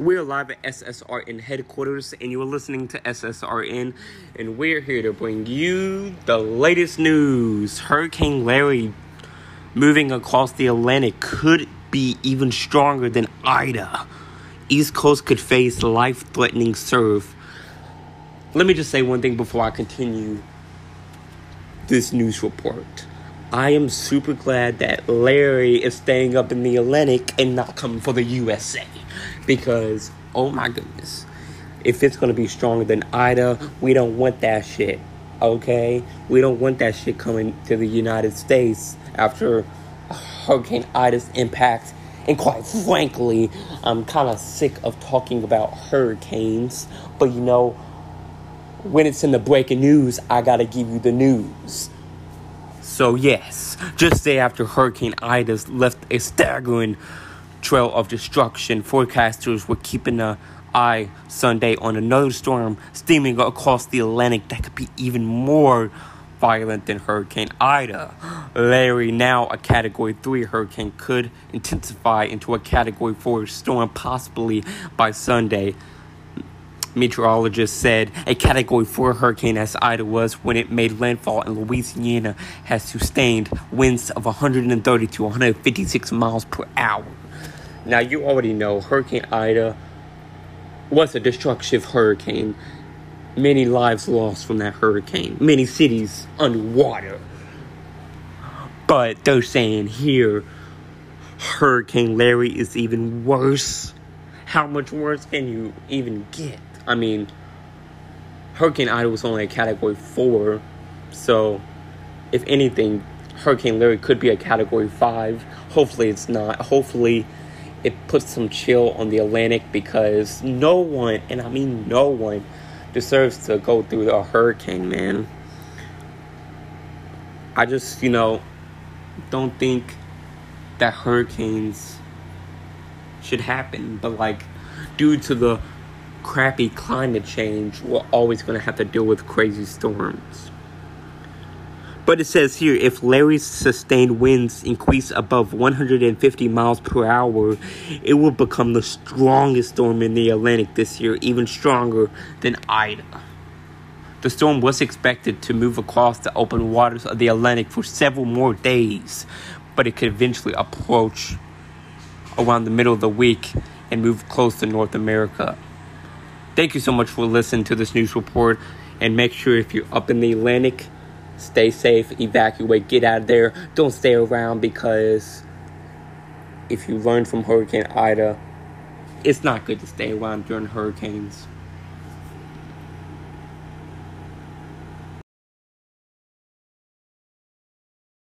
We're live at SSRN headquarters, and you're listening to SSRN, and we're here to bring you the latest news. Hurricane Larry moving across the Atlantic could be even stronger than Ida. East Coast could face life threatening surf. Let me just say one thing before I continue this news report. I am super glad that Larry is staying up in the Atlantic and not coming for the USA. Because, oh my goodness, if it's gonna be stronger than Ida, we don't want that shit. Okay? We don't want that shit coming to the United States after Hurricane Ida's impact. And quite frankly, I'm kind of sick of talking about hurricanes. But you know, when it's in the breaking news, I gotta give you the news. So, yes, just day after Hurricane Ida left a staggering trail of destruction, forecasters were keeping an eye Sunday on another storm steaming across the Atlantic that could be even more violent than Hurricane Ida. Larry, now a Category 3 hurricane, could intensify into a Category 4 storm possibly by Sunday meteorologists said a Category 4 hurricane as Ida was when it made landfall in Louisiana has sustained winds of 130 to 156 miles per hour. Now, you already know Hurricane Ida was a destructive hurricane. Many lives lost from that hurricane, many cities underwater. But they're saying here Hurricane Larry is even worse. How much worse can you even get? I mean, Hurricane Ida was only a Category 4, so if anything, Hurricane Larry could be a Category 5. Hopefully, it's not. Hopefully, it puts some chill on the Atlantic because no one, and I mean no one, deserves to go through a hurricane, man. I just, you know, don't think that hurricanes should happen, but like, due to the crappy climate change, we're always going to have to deal with crazy storms. But it says here if Larry's sustained winds increase above 150 miles per hour, it will become the strongest storm in the Atlantic this year, even stronger than Ida. The storm was expected to move across the open waters of the Atlantic for several more days, but it could eventually approach around the middle of the week and move close to North America. Thank you so much for listening to this news report. And make sure if you're up in the Atlantic, stay safe, evacuate, get out of there. Don't stay around because if you learn from Hurricane Ida, it's not good to stay around during hurricanes.